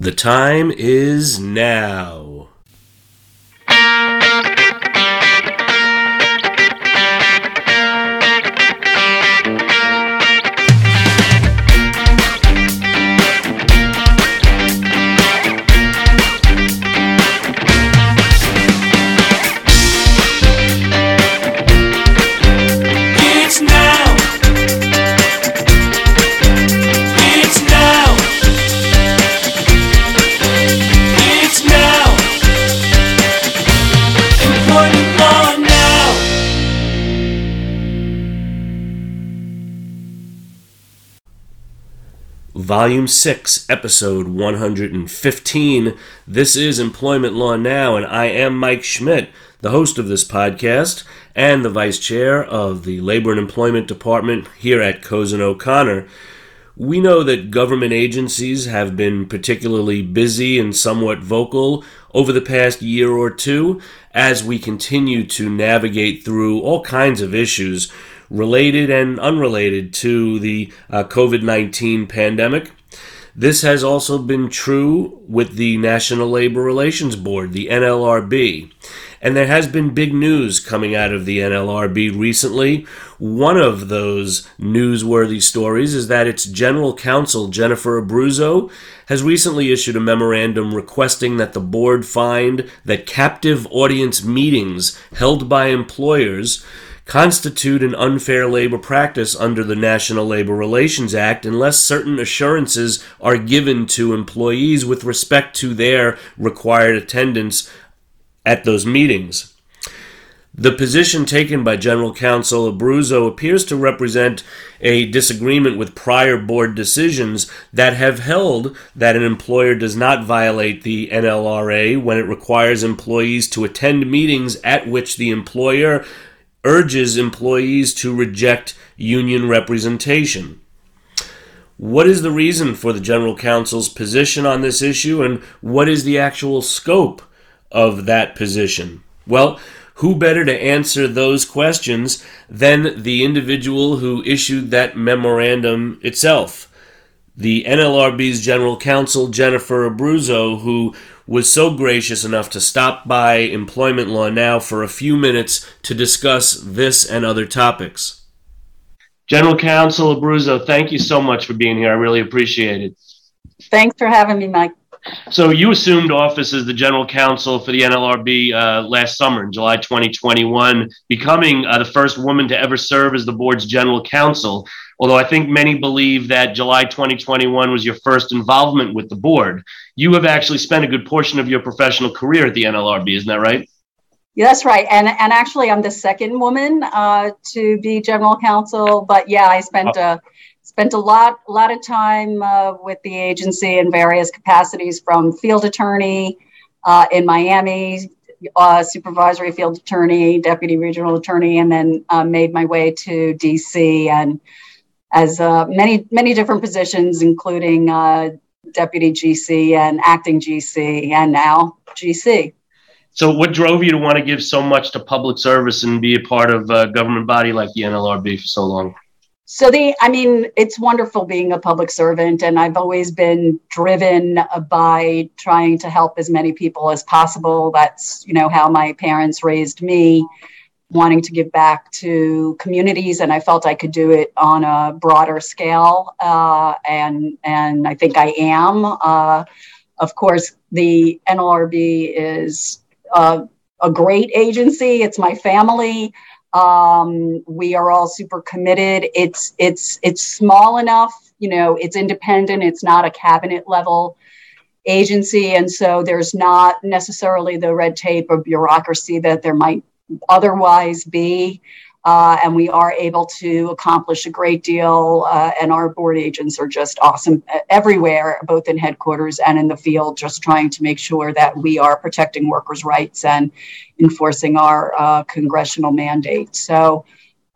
The time is now. Volume 6, Episode 115. This is Employment Law Now, and I am Mike Schmidt, the host of this podcast and the Vice Chair of the Labor and Employment Department here at Cozen O'Connor. We know that government agencies have been particularly busy and somewhat vocal over the past year or two as we continue to navigate through all kinds of issues related and unrelated to the uh, COVID 19 pandemic. This has also been true with the National Labor Relations Board, the NLRB. And there has been big news coming out of the NLRB recently. One of those newsworthy stories is that its general counsel, Jennifer Abruzzo, has recently issued a memorandum requesting that the board find that captive audience meetings held by employers constitute an unfair labor practice under the National Labor Relations Act unless certain assurances are given to employees with respect to their required attendance at those meetings. The position taken by General Counsel Abruzzo appears to represent a disagreement with prior board decisions that have held that an employer does not violate the NLRA when it requires employees to attend meetings at which the employer urges employees to reject union representation. What is the reason for the General Counsel's position on this issue, and what is the actual scope of that position? Well, who better to answer those questions than the individual who issued that memorandum itself? The NLRB's General Counsel, Jennifer Abruzzo, who was so gracious enough to stop by Employment Law Now for a few minutes to discuss this and other topics. General Counsel Abruzzo, thank you so much for being here. I really appreciate it. Thanks for having me, Mike. So, you assumed office as the General Counsel for the NLRB uh, last summer in July 2021, becoming uh, the first woman to ever serve as the board's General Counsel. Although I think many believe that July 2021 was your first involvement with the board, you have actually spent a good portion of your professional career at the NLRB, isn't that right? Yeah, that's right. And and actually, I'm the second woman uh, to be general counsel. But yeah, I spent uh, spent a lot a lot of time uh, with the agency in various capacities, from field attorney uh, in Miami, uh, supervisory field attorney, deputy regional attorney, and then uh, made my way to DC and as uh, many many different positions, including uh, deputy GC and acting GC, and now GC. So, what drove you to want to give so much to public service and be a part of a government body like the NLRB for so long? So the, I mean, it's wonderful being a public servant, and I've always been driven by trying to help as many people as possible. That's you know how my parents raised me, wanting to give back to communities, and I felt I could do it on a broader scale, uh, and and I think I am. Uh, of course, the NLRB is uh, a great agency. It's my family. Um, we are all super committed. It's it's it's small enough, you know. It's independent. It's not a cabinet level agency, and so there's not necessarily the red tape or bureaucracy that there might otherwise be. Uh, and we are able to accomplish a great deal. Uh, and our board agents are just awesome everywhere, both in headquarters and in the field, just trying to make sure that we are protecting workers' rights and enforcing our uh, congressional mandate. So,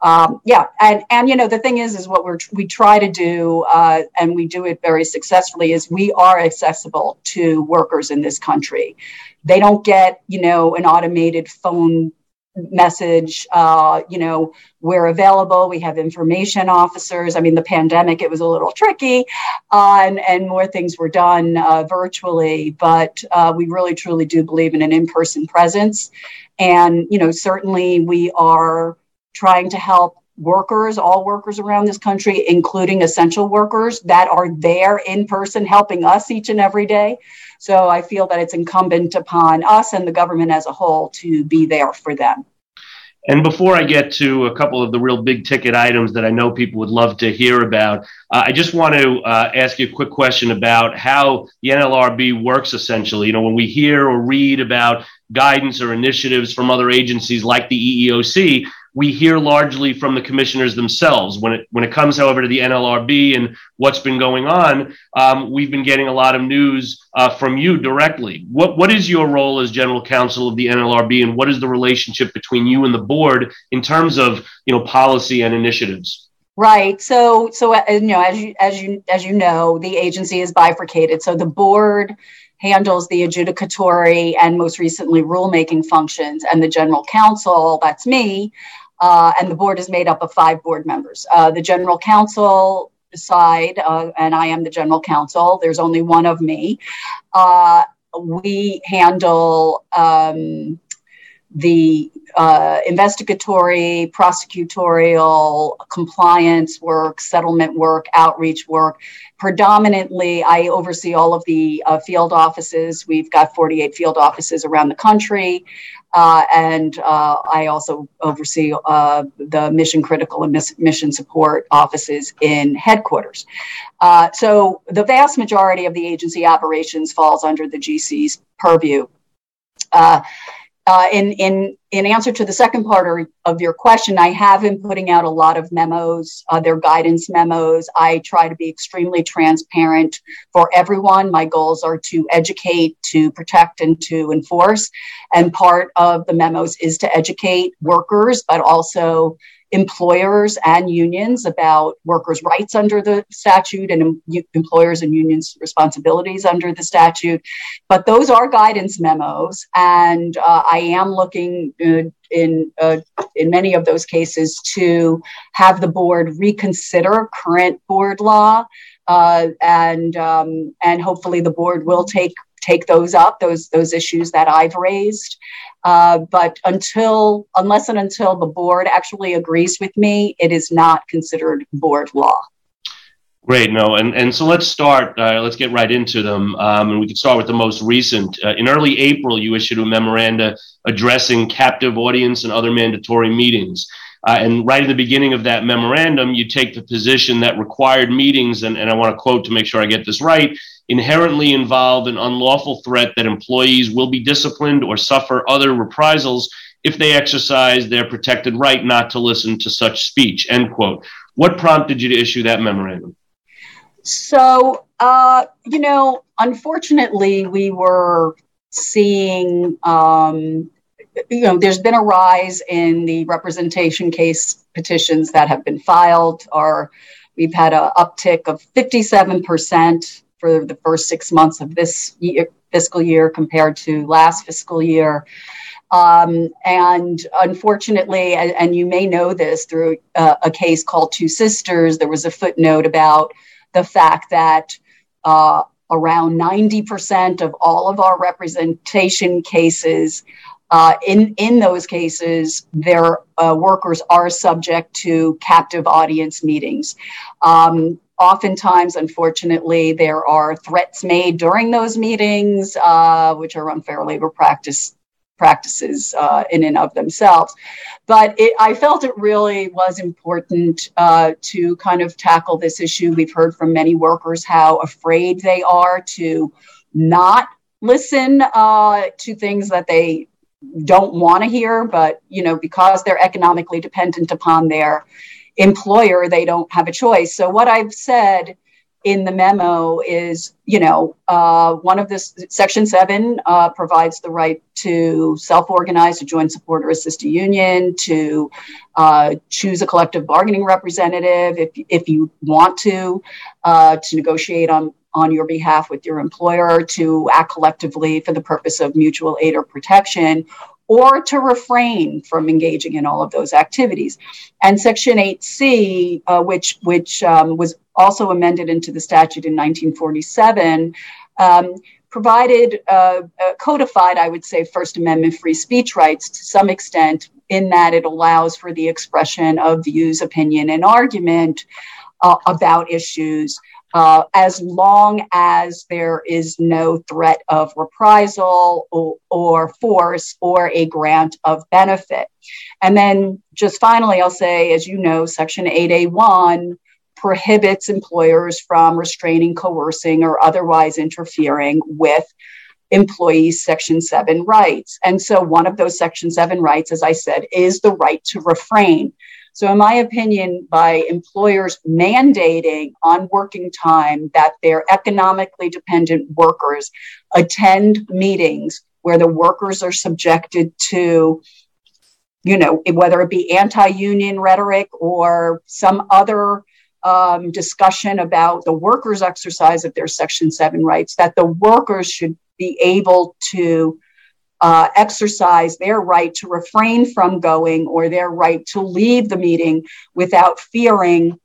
um, yeah, and and you know the thing is, is what we're we try to do, uh, and we do it very successfully. Is we are accessible to workers in this country. They don't get you know an automated phone message. Uh, you know, we're available. We have information officers. I mean, the pandemic, it was a little tricky, uh, and, and more things were done uh, virtually, but uh, we really truly do believe in an in person presence. And, you know, certainly we are trying to help workers, all workers around this country, including essential workers that are there in person helping us each and every day. So I feel that it's incumbent upon us and the government as a whole to be there for them. And before I get to a couple of the real big ticket items that I know people would love to hear about, uh, I just want to uh, ask you a quick question about how the NLRB works essentially. You know, when we hear or read about guidance or initiatives from other agencies like the EEOC, we hear largely from the commissioners themselves. When it when it comes, however, to the NLRB and what's been going on, um, we've been getting a lot of news uh, from you directly. What what is your role as general counsel of the NLRB, and what is the relationship between you and the board in terms of you know policy and initiatives? Right. So so uh, you know as you as you as you know, the agency is bifurcated. So the board handles the adjudicatory and most recently rulemaking functions, and the general counsel, that's me, uh, and the board is made up of five board members. Uh, the general counsel side, uh, and I am the general counsel, there's only one of me. Uh, we handle um, the uh, investigatory, prosecutorial, compliance work, settlement work, outreach work. Predominantly, I oversee all of the uh, field offices. We've got 48 field offices around the country. Uh, and uh, I also oversee uh, the mission critical and mis- mission support offices in headquarters. Uh, so the vast majority of the agency operations falls under the GC's purview. Uh, in in answer to the second part of your question, I have been putting out a lot of memos, their guidance memos. I try to be extremely transparent for everyone. My goals are to educate, to protect, and to enforce. And part of the memos is to educate workers, but also employers and unions about workers' rights under the statute and em- employers and unions' responsibilities under the statute. But those are guidance memos, and uh, I am looking uh, in uh, in many of those cases to have the board reconsider current board law. Uh, and um, and hopefully the board will take take those up, those those issues that I've raised. Uh, but until, unless and until the board actually agrees with me, it is not considered board law. Great, no, and and so let's start. Uh, let's get right into them, um, and we can start with the most recent. Uh, in early April, you issued a memoranda addressing captive audience and other mandatory meetings. Uh, and right in the beginning of that memorandum, you take the position that required meetings, and, and I want to quote to make sure I get this right, inherently involve an unlawful threat that employees will be disciplined or suffer other reprisals if they exercise their protected right not to listen to such speech. End quote. What prompted you to issue that memorandum? So, uh, you know, unfortunately, we were seeing, um, you know, there's been a rise in the representation case petitions that have been filed, or we've had an uptick of 57% for the first six months of this year, fiscal year compared to last fiscal year. Um, and unfortunately, and, and, you may know this through uh, a case called Two Sisters, there was a footnote about the fact that uh, around 90% of all of our representation cases uh, in in those cases, their uh, workers are subject to captive audience meetings. Um, oftentimes, unfortunately, there are threats made during those meetings, uh, which are unfair labor practice practices uh, in and of themselves. But it, I felt it really was important uh, to kind of tackle this issue. We've heard from many workers how afraid they are to not listen to things that they don't want to hear, but you know because they're economically dependent upon their employer, they don't have a choice. So, what I've said in the memo is, you know, uh, one of this section seven uh, provides the right to self-organize, to join, support, or assist a union, to uh, choose a collective bargaining representative if if you want to, uh, to negotiate on on your behalf with your employer to act collectively for the purpose of mutual aid or protection or to refrain from engaging in all of those activities. And Section 8C, uh, which, which um, was also amended into the statute in 1947, um, provided, uh, uh, codified, I would say, First Amendment free speech rights to some extent, in that it allows for the expression of views, opinion, and argument uh, about issues uh, as long as there is no threat of reprisal or, or, force or a grant of benefit. And then, just finally, I'll say, as you know, Section 8A1 prohibits employers from restraining, coercing, or otherwise interfering with employees' Section 7 rights. And so, one of those Section 7 rights, as I said, is the right to refrain. So, in my opinion, by employers mandating on working time that their economically dependent workers attend meetings where the workers are subjected to, you know, whether it be anti union rhetoric or some other um, discussion about the workers' exercise of their Section 7 rights, that the workers should be able to uh, exercise their right to refrain from going or their right to leave the meeting without fearing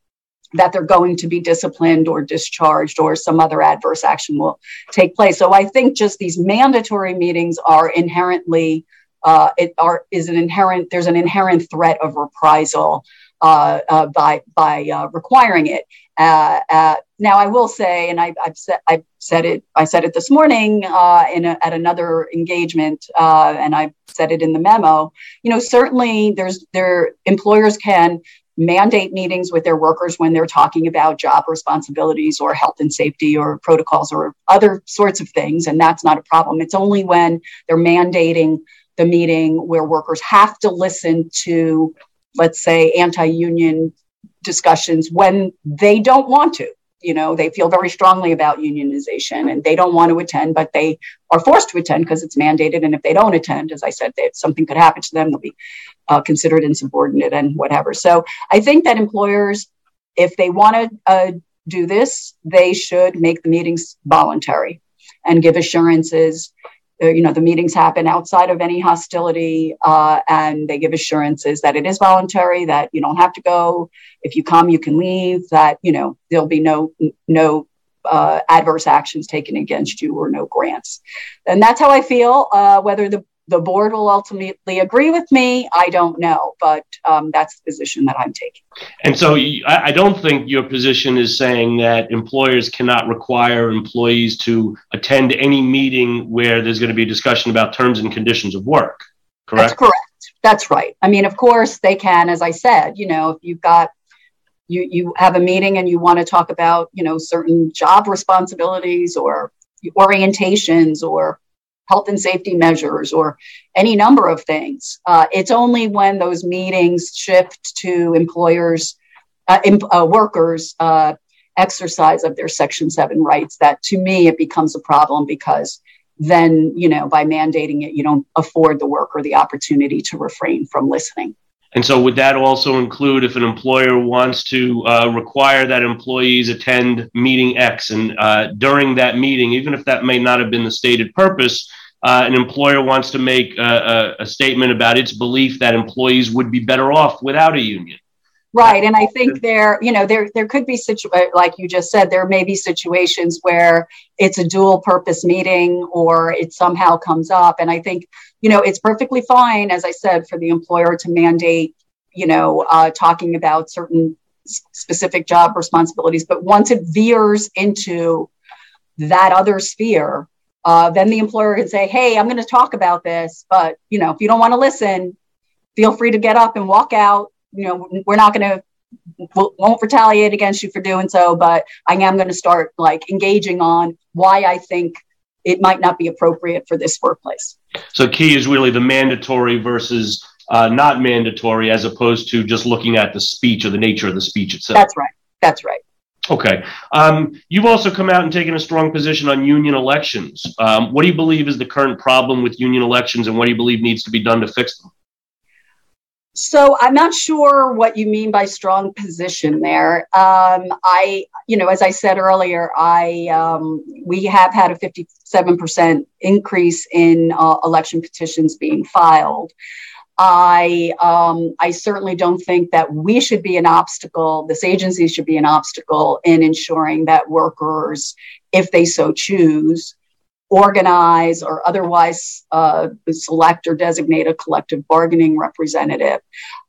that they're going to be disciplined or discharged or some other adverse action will take place. So I think just these mandatory meetings are inherently uh, it are is an inherent there's an inherent threat of reprisal by by uh, requiring it. Uh, uh, now, I will say, and I, have said I said it I said it this morning uh, in a, at another engagement, and I said it in the memo. You know, certainly there's their employers can mandate meetings with their workers when they're talking about job responsibilities or health and safety or protocols or other sorts of things, and that's not a problem. It's only when they're mandating the meeting where workers have to listen to let's say, anti union discussions when they don't want to. You know, they feel very strongly about unionization and they don't want to attend, but they are forced to attend because it's mandated. And if they don't attend, as I said, they, something could happen to them. They'll be uh, considered insubordinate and whatever. So I think that employers, if they want to uh, do this, they should make the meetings voluntary and give assurances you know the meetings happen outside of any hostility uh, and they give assurances that it is voluntary that you don't have to go. If you come you can leave that you know there'll be no no uh, adverse actions taken against you or no grants. And that's how i feel uh, whether the the board will ultimately agree with me. I don't know, but um, that's the position that I'm taking. And so I don't think your position is saying that employers cannot require employees to attend any meeting where there's going to be a discussion about terms and conditions of work, correct? That's correct. That's right. I mean, of course, they can, as I said, you know, if you've got you you have a meeting and you want to talk about you know certain job responsibilities or orientations or health and safety measures or any number of things. Uh, it's only when those meetings shift to employers, uh, uh, workers' uh, exercise of their Section 7 rights that to me it becomes a problem because then, you know, by mandating it, you don't afford the worker the opportunity to refrain from listening. And so, would that also include if an employer wants to uh, require that employees attend meeting X, and uh, during that meeting, even if that may not have been the stated purpose, uh, an employer wants to make a, a, a, statement about its belief that employees would be better off without a union. Right, and I think there, you know, there there could be situ- like you just said, there may be situations where it's a dual purpose meeting or it somehow comes up, and I think you know it's perfectly fine, as I said, for the employer to mandate, you know, uh, talking about certain specific job responsibilities, but once it veers into that other sphere, uh, then the employer can say, "Hey, I'm going to talk about this, but you know, if you don't want to listen, feel free to get up and walk out. You know, we're not going to." won't retaliate against you for doing so, but I am going to start like engaging on why I think it might not be appropriate for this workplace. So, key is really the mandatory versus uh, not mandatory, as opposed to just looking at the speech or the nature of the speech itself. That's right. That's right. Okay. Um, you've also come out and taken a strong position on union elections. Um, what do you believe is the current problem with union elections, and what do you believe needs to be done to fix them? So I'm not sure what you mean by strong position there. Um, I, you know, as I said earlier, I um, we have had a 57% increase in uh, election petitions being filed. I um, I certainly don't think that we should be an obstacle. This agency should be an obstacle in ensuring that workers, if they so choose, organize or otherwise uh, select or designate a collective bargaining representative.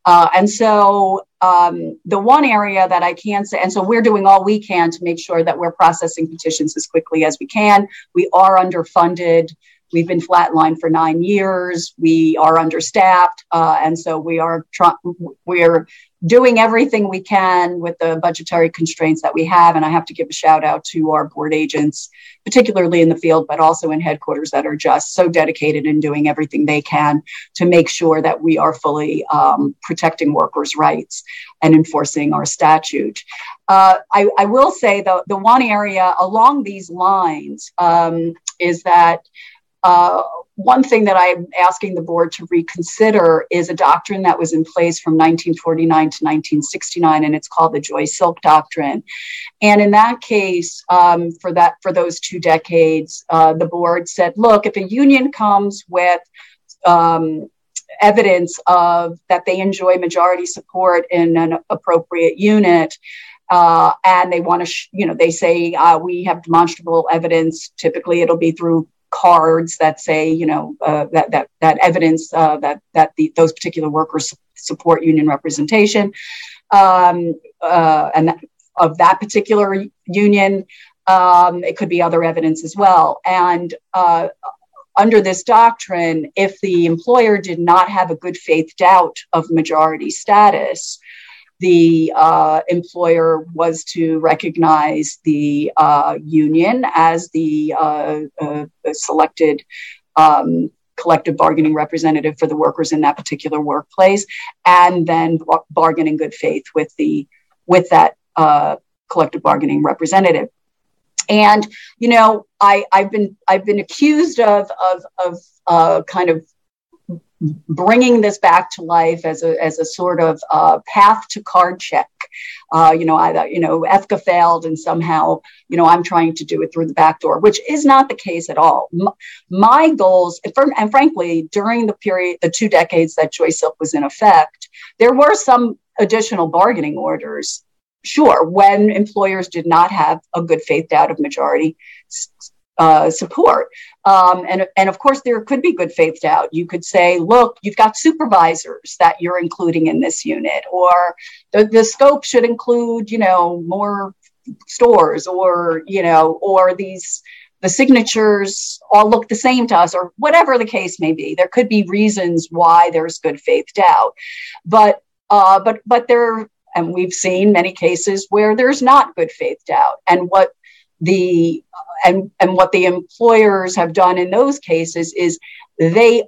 Uh, and so um, the one area that I can say, and so we're doing all we can to make sure that we're processing petitions as quickly as we can. We are underfunded. We've been flatlined for nine years. We are understaffed, uh, and so we are trying. We're doing everything we can with the budgetary constraints that we have. And I have to give a shout out to our board agents, particularly in the field, but also in headquarters that are just so dedicated in doing everything they can to make sure that we are fully um, protecting workers' rights and enforcing our statute. Uh, I, I, will say, though, the one area along these lines um, is that uh, one thing that I'm asking the board to reconsider is a doctrine that was in place from 1949 to 1969, and it's called the Joy Silk Doctrine. And in that case, um, for that for those two decades, uh, the board said, look, if a union comes with um, evidence of that they enjoy majority support in an appropriate unit, uh, and they want to, sh- you know, they say uh, we have demonstrable evidence. Typically, it'll be through cards that say, you know, uh, that that that evidence uh, that that the, those particular workers support union representation, um, uh, and that, of that particular union. Um, it could be other evidence as well. And uh, under this doctrine, if the employer did not have a good faith doubt of majority status, the uh, employer was to recognize the uh, union as the uh, uh selected um, collective bargaining representative for the workers in that particular workplace, and then bargain in good faith with the with that uh, collective bargaining representative. And you know, I, I've been I've been accused of of of uh, kind of bringing this back to life as a, as a sort of uh, path to card check. Uh, you know, I, you know, EFCA failed and somehow, you know, I'm trying to do it through the back door, which is not the case at all. M- my goals, and frankly, during the period, the two decades that Joy Silk was in effect, there were some additional bargaining orders. Sure, when employers did not have a good faith doubt of majority uh, support. Um, and, and of course, there could be good faith doubt. You could say, look, you've got supervisors that you're including in this unit, or the, the scope should include, you know, more stores, or, you know, or these the signatures all look the same to us, or whatever the case may be. There could be reasons why there's good faith doubt, but uh, but but there, and we've seen many cases where there's not good faith doubt. And what the and and what the employers have done in those cases is they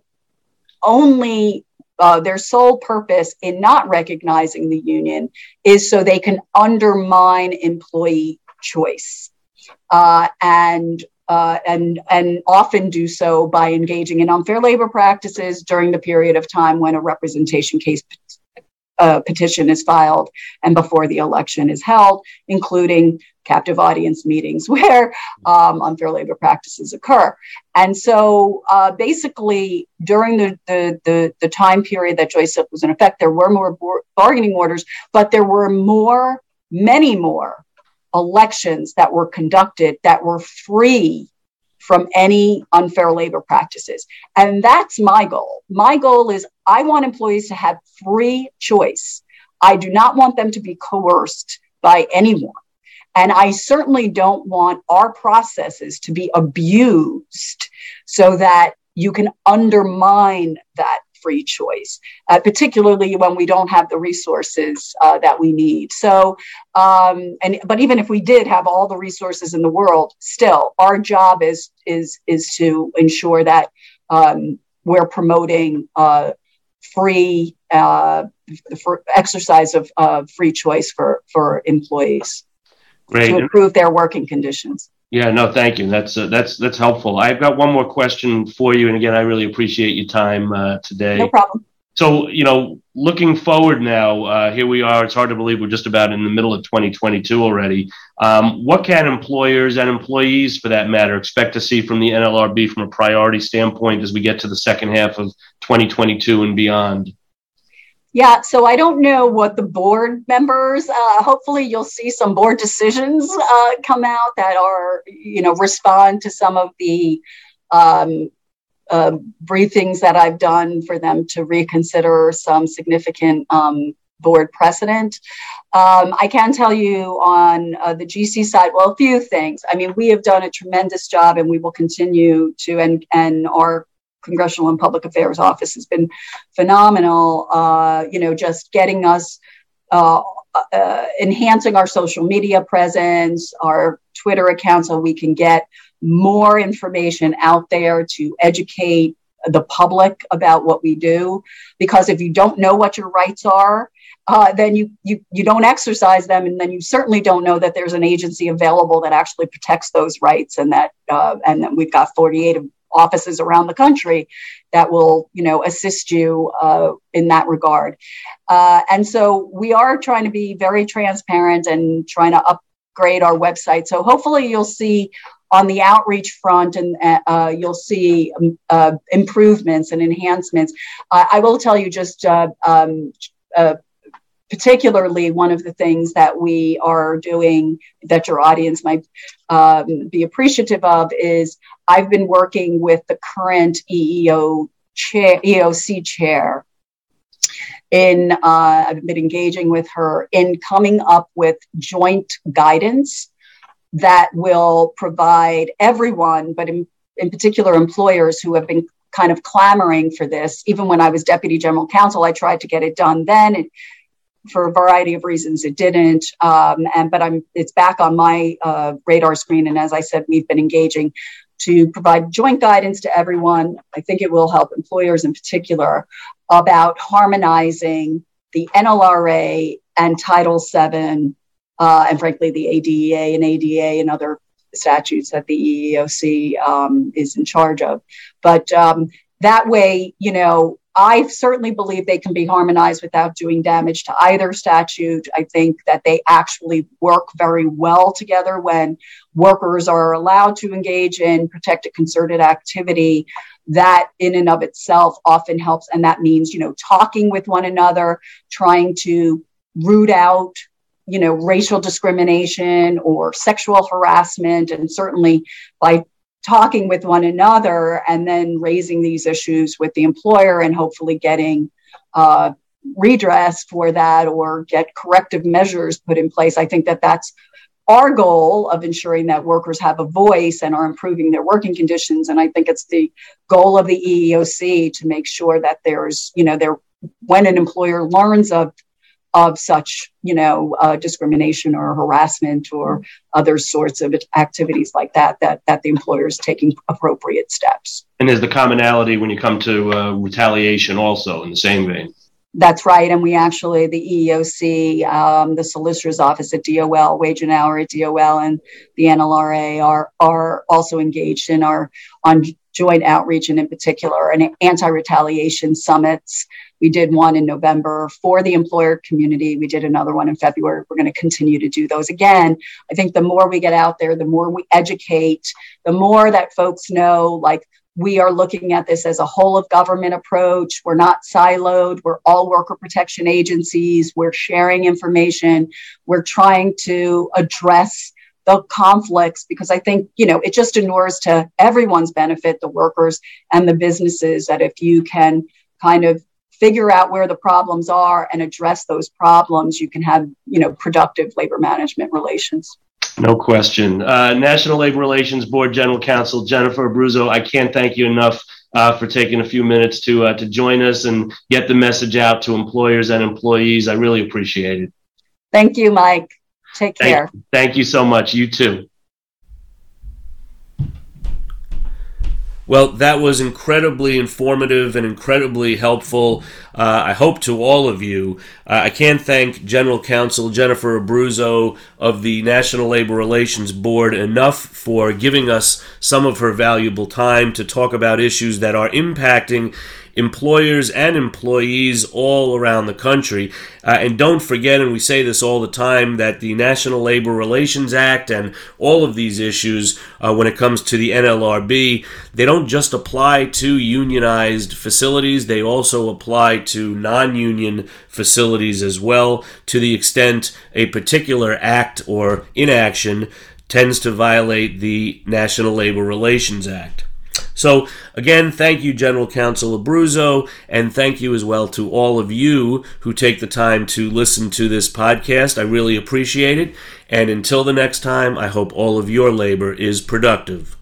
only uh, their sole purpose in not recognizing the union is so they can undermine employee choice uh, and uh, and and often do so by engaging in unfair labor practices during the period of time when a representation case uh, petition is filed and before the election is held, including captive audience meetings where um, unfair labor practices occur. And so uh, basically, during the, the, the, the, time period that Joy Silk was in effect, there were more bargaining orders, but there were more, many more elections that were conducted that were free from any unfair labor practices. And that's my goal. My goal is I want employees to have free choice. I do not want them to be coerced by anyone. And I certainly don't want our processes to be abused so that you can undermine that free choice, uh, particularly when we don't have the resources uh, that we need. So, um, and but even if we did have all the resources in the world, still our job is is is to ensure that um, we're promoting uh, free uh, for exercise of free choice for for employees. Great. to improve their working conditions. Yeah, no, thank you. That's uh, that's that's helpful. I've got one more question for you, and again, I really appreciate your time uh, today. No problem. So, you know, looking forward now, uh, here we are. It's hard to believe we're just about in the middle of 2022 already. Um, what can employers and employees, for that matter, expect to see from the NLRB from a priority standpoint as we get to the second half of 2022 and beyond? Yeah, so I don't know what the board members. Uh, hopefully, you'll see some board decisions uh, come out that are, you know, respond to some of the um, uh, briefings that I've done for them to reconsider some significant um, board precedent. Um, I can tell you on uh, the GC side, well, a few things. I mean, we have done a tremendous job, and we will continue to, and and our Congressional and Public Affairs Office has been phenomenal. Uh, you know, just getting us. Uh, uh, enhancing our social media presence, our Twitter account, so we can get more information out there to educate the public about what we do. Because if you don't know what your rights are, uh, then you, you you don't exercise them, and then you certainly don't know that there's an agency available that actually protects those rights, and that uh, and that we've got 48 offices around the country that will you know assist you uh, in that regard. Uh, and so we are trying to be very transparent and trying to upgrade our website. So hopefully you'll see on the outreach front, and uh, you'll see um, uh, improvements and enhancements. Uh, I will tell you just uh, um, uh, particularly one of the things that we are doing that your audience might um, be appreciative of is I've been working with the current EEO chair, EEOC chair in uh, I've been engaging with her in coming up with joint guidance that will provide everyone, but in, in particular employers who have been kind of clamoring for this. Even when I was deputy general counsel, I tried to get it done then. And for a variety of reasons, it didn't. Um, and but I'm it's back on my uh, radar screen. And as I said, we've been engaging to provide joint guidance to everyone. I think it will help employers in particular about harmonizing the NLRA and Title VII uh, and frankly, the ADEA and ADA and other statutes that the EEOC um, is in charge of. But um, that way, you know, I certainly believe they can be harmonized without doing damage to either statute. I think that they actually work very well together when workers are allowed to engage in protected concerted activity. That, in and of itself, often helps. And that means, you know, talking with one another, trying to root out you know racial discrimination or sexual harassment and certainly by talking with one another and then raising these issues with the employer and hopefully getting uh, redress for that or get corrective measures put in place. I think that that's our goal of ensuring that workers have a voice and are improving their working conditions. And i think it's the goal of the eeoc to make sure that there's you know there when an employer learns of of such, you know, uh, discrimination or harassment or other sorts of activities like that, that, that the employer is taking appropriate steps. And there's the commonality when you come to uh, retaliation also in the same vein. That's right. And we actually, the EEOC, um, the solicitor's office at DOL, wage and hour at DOL, and the NLRA are, are also engaged in our on joint outreach and in particular an anti-retaliation summits we did one in November for the employer community. We did another one in February. We're going to continue to do those again. I think the more we get out there, the more we educate, the more that folks know, like, we are looking at this as a whole of government approach. We're not siloed. We're all worker protection agencies. We're sharing information. We're trying to address the conflicts because I think, you know, it just inures to everyone's benefit, the workers and the businesses, that if you can kind of figure out where the problems are and address those problems, you can have, you know, productive labor management relations. No question. Uh, National Labor Relations Board General Counsel Jennifer Abruzzo, I can't thank you enough uh, for taking a few minutes to uh, to join us and get the message out to employers and employees. I really appreciate it. Thank you, Mike. Take care. Thank, thank you so much. You too. Well, that was incredibly informative and incredibly helpful. Uh, I hope to all of you. Uh, I can't thank General Counsel Jennifer Abruzzo of the National Labor Relations Board enough for giving us some of her valuable time to talk about issues that are impacting employers and employees all around the country. Uh, and don't forget, and we say this all the time, that the National Labor Relations Act and all of these issues, uh, when it comes to the NLRB, they don't just apply to unionized facilities, they also apply to non union facilities as well, to the extent a particular act or inaction tends to violate the National Labor Relations Act. So, again, thank you, General Counsel Abruzzo, and thank you as well to all of you who take the time to listen to this podcast. I really appreciate it. And until the next time, I hope all of your labor is productive.